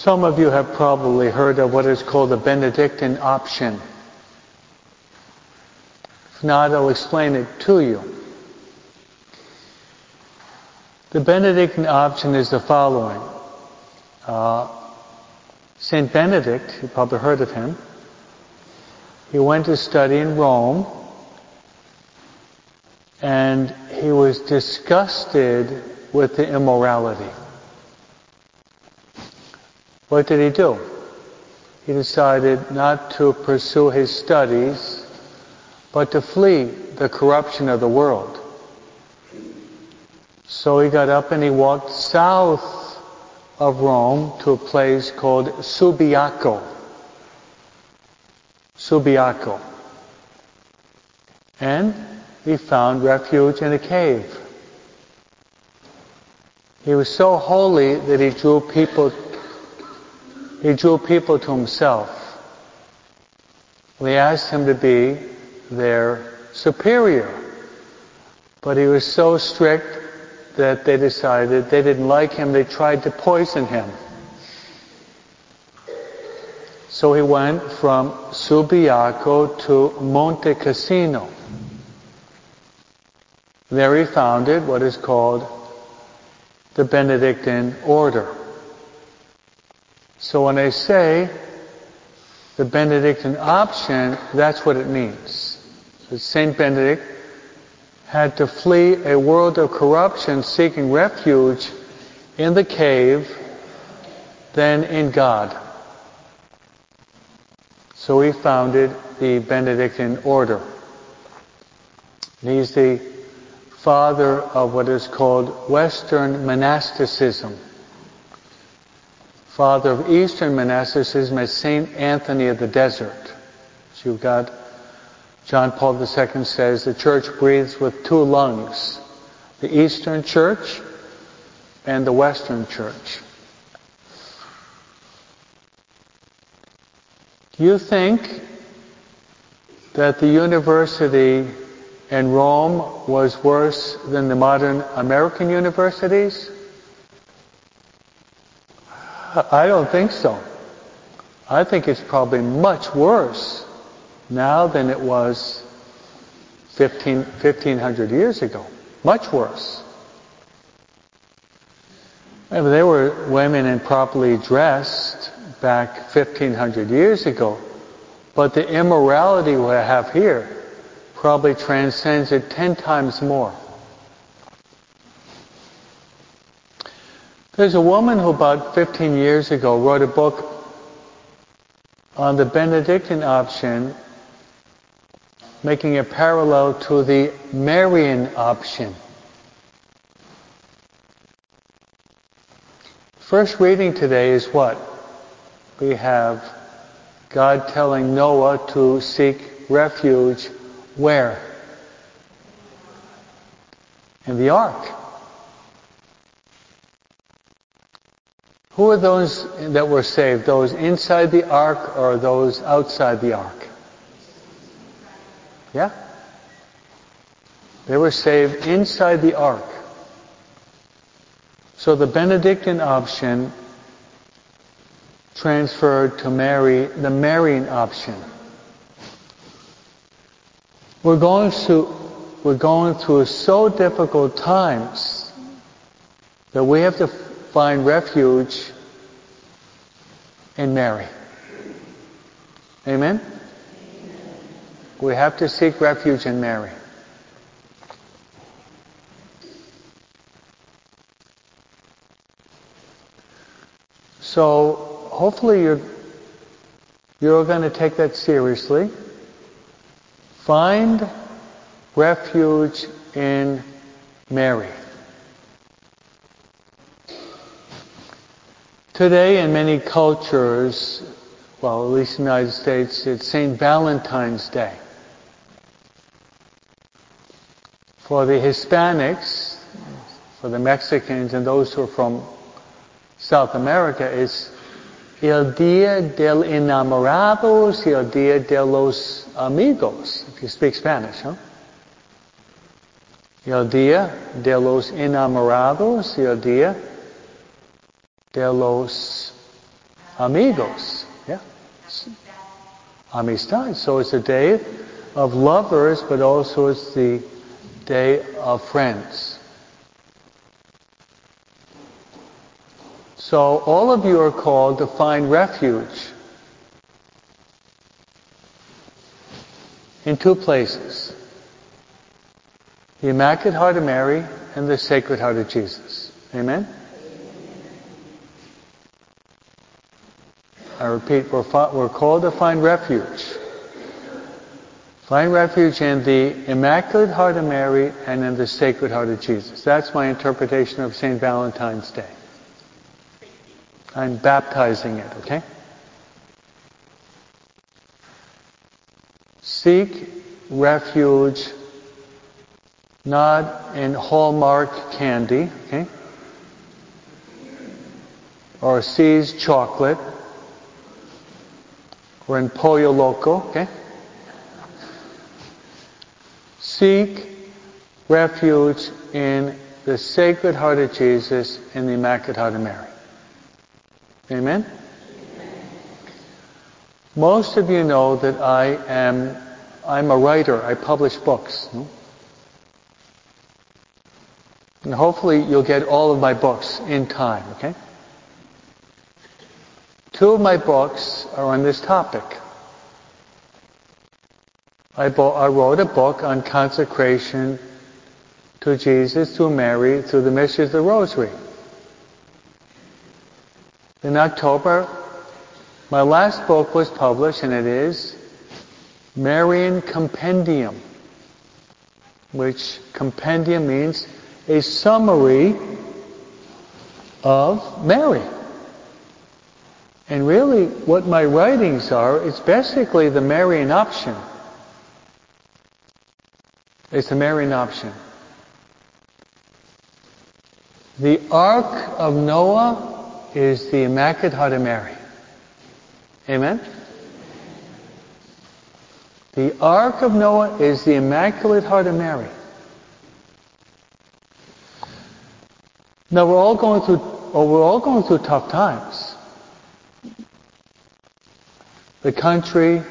Some of you have probably heard of what is called the Benedictine option. If not, I'll explain it to you. The Benedictine option is the following. Uh, Saint Benedict, you probably heard of him, he went to study in Rome and he was disgusted with the immorality. What did he do? He decided not to pursue his studies, but to flee the corruption of the world. So he got up and he walked south of Rome to a place called Subiaco. Subiaco. And he found refuge in a cave. He was so holy that he drew people he drew people to himself. They asked him to be their superior. But he was so strict that they decided they didn't like him. They tried to poison him. So he went from Subiaco to Monte Cassino. There he founded what is called the Benedictine order. So when I say the Benedictine option, that's what it means. Saint Benedict had to flee a world of corruption seeking refuge in the cave then in God. So he founded the Benedictine order. And he's the father of what is called Western monasticism. Father of Eastern monasticism is Saint Anthony of the Desert. So you've got John Paul II says the church breathes with two lungs. The Eastern church and the Western church. Do you think that the university in Rome was worse than the modern American universities? I don't think so. I think it's probably much worse now than it was 15, 1500 years ago. Much worse. And there were women improperly dressed back 1500 years ago, but the immorality we have here probably transcends it ten times more. There's a woman who about 15 years ago wrote a book on the Benedictine option, making a parallel to the Marian option. First reading today is what? We have God telling Noah to seek refuge where? In the ark. Who are those that were saved? Those inside the ark or those outside the ark? Yeah? They were saved inside the ark. So the Benedictine option transferred to Mary the Marian option. We're going through, we're going through so difficult times that we have to find refuge in Mary. Amen? We have to seek refuge in Mary. So hopefully you're you're going to take that seriously. Find refuge in Mary. Today, in many cultures, well, at least in the United States, it's St. Valentine's Day. For the Hispanics, for the Mexicans, and those who are from South America, it's El Día del Enamorados El Día de los Amigos, if you speak Spanish, huh? El Día de los Enamorados El Día de los amigos. Yeah. Amistad. So it's a day of lovers, but also it's the day of friends. So all of you are called to find refuge in two places. The Immaculate Heart of Mary and the Sacred Heart of Jesus. Amen? I repeat, we're, we're called to find refuge. Find refuge in the Immaculate Heart of Mary and in the Sacred Heart of Jesus. That's my interpretation of St. Valentine's Day. I'm baptizing it, okay? Seek refuge not in Hallmark candy, okay? Or See's chocolate, or in Pollo Loco, okay? Seek refuge in the Sacred Heart of Jesus and the Immaculate Heart of Mary. Amen? Most of you know that I am I'm a writer. I publish books. And hopefully you'll get all of my books in time, okay? Two of my books are on this topic. I, I wrote a book on consecration to Jesus, to Mary, through the mysteries of the Rosary. In October, my last book was published, and it is Marian Compendium, which compendium means a summary of Mary. And really, what my writings are, it's basically the Marian option. It's the Marian option. The Ark of Noah is the Immaculate Heart of Mary. Amen? The Ark of Noah is the Immaculate Heart of Mary. Now we're all going through, oh, we're all going through tough times. The country,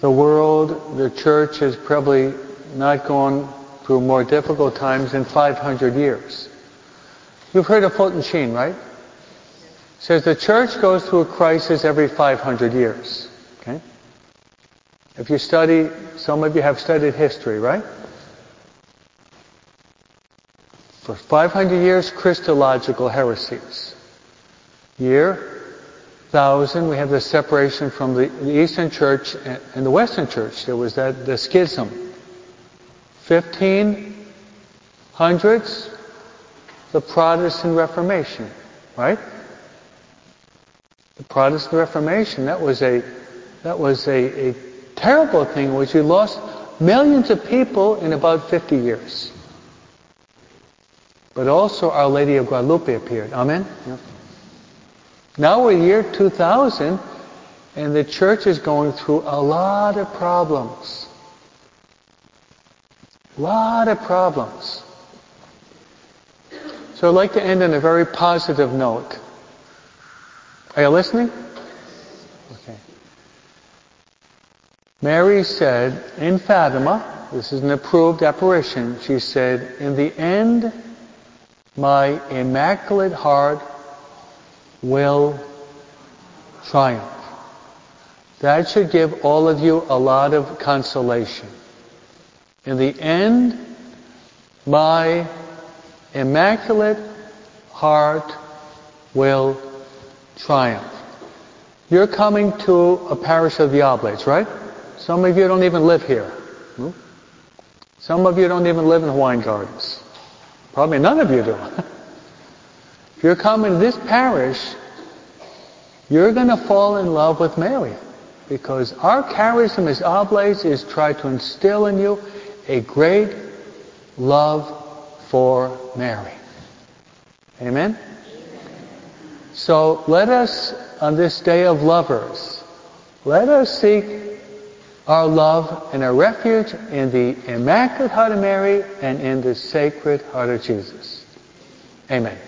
the world, the church has probably not gone through more difficult times in 500 years. You've heard of Fulton Sheen, right? says the church goes through a crisis every 500 years. Okay? If you study, some of you have studied history, right? For 500 years, Christological heresies. Year 1000, we have the separation from the, the Eastern Church and the Western Church. There was that the schism. 1500s, the Protestant Reformation, right? The Protestant Reformation, that was a, that was a, a terrible thing which we lost millions of people in about 50 years. But also Our Lady of Guadalupe appeared. Amen? Now we're year 2000 and the church is going through a lot of problems. A lot of problems. So I'd like to end on a very positive note. Are you listening? Okay. Mary said in Fatima, this is an approved apparition, she said, in the end, my immaculate heart will triumph. That should give all of you a lot of consolation. In the end, my immaculate heart will triumph. You're coming to a parish of the Oblates, right? Some of you don't even live here. Hmm? Some of you don't even live in Hawaiian Gardens. Probably none of you do. if you're coming to this parish, you're going to fall in love with Mary. Because our charism as Oblates is try to instill in you a great love for Mary. Amen? So let us, on this day of lovers, let us seek our love and our refuge in the Immaculate Heart of Mary and in the Sacred Heart of Jesus. Amen.